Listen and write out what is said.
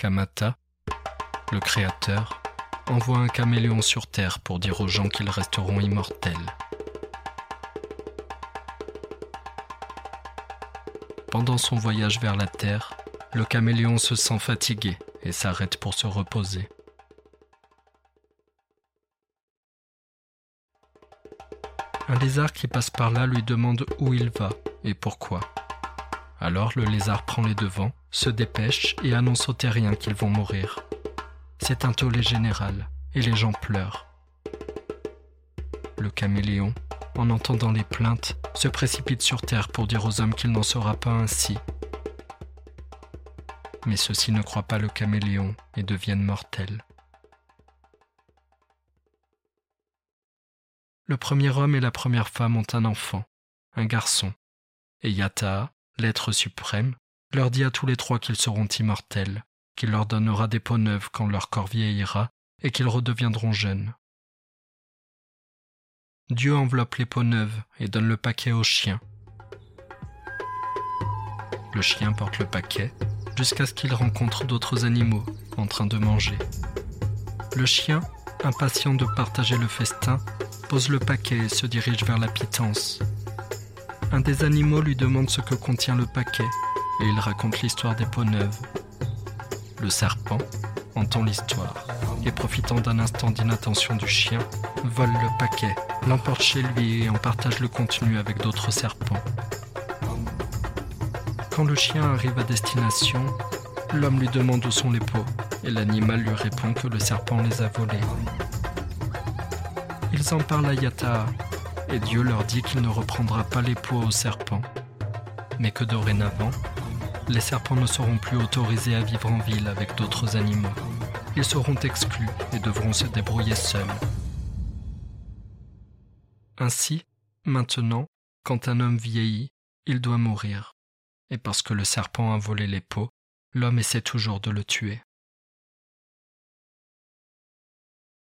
Kamata, le Créateur, envoie un caméléon sur Terre pour dire aux gens qu'ils resteront immortels. Pendant son voyage vers la Terre, le caméléon se sent fatigué et s'arrête pour se reposer. Un lézard qui passe par là lui demande où il va et pourquoi. Alors le lézard prend les devants, se dépêche et annonce aux terriens qu'ils vont mourir. C'est un tollé général et les gens pleurent. Le caméléon, en entendant les plaintes, se précipite sur terre pour dire aux hommes qu'il n'en sera pas ainsi. Mais ceux-ci ne croient pas le caméléon et deviennent mortels. Le premier homme et la première femme ont un enfant, un garçon, et Yata, l'être suprême, leur dit à tous les trois qu'ils seront immortels, qu'il leur donnera des peaux neuves quand leur corps vieillira et qu'ils redeviendront jeunes. Dieu enveloppe les peaux neuves et donne le paquet au chien. Le chien porte le paquet jusqu'à ce qu'il rencontre d'autres animaux en train de manger. Le chien, impatient de partager le festin, pose le paquet et se dirige vers la pitance. Un des animaux lui demande ce que contient le paquet et il raconte l'histoire des peaux neuves. Le serpent entend l'histoire et profitant d'un instant d'inattention du chien, vole le paquet, l'emporte chez lui et en partage le contenu avec d'autres serpents. Quand le chien arrive à destination, l'homme lui demande où sont les peaux et l'animal lui répond que le serpent les a volés. Ils en parlent à Yata et Dieu leur dit qu'il ne reprendra pas les peaux aux serpents, mais que dorénavant, les serpents ne seront plus autorisés à vivre en ville avec d'autres animaux. Ils seront exclus et devront se débrouiller seuls. Ainsi, maintenant, quand un homme vieillit, il doit mourir. Et parce que le serpent a volé les peaux, l'homme essaie toujours de le tuer.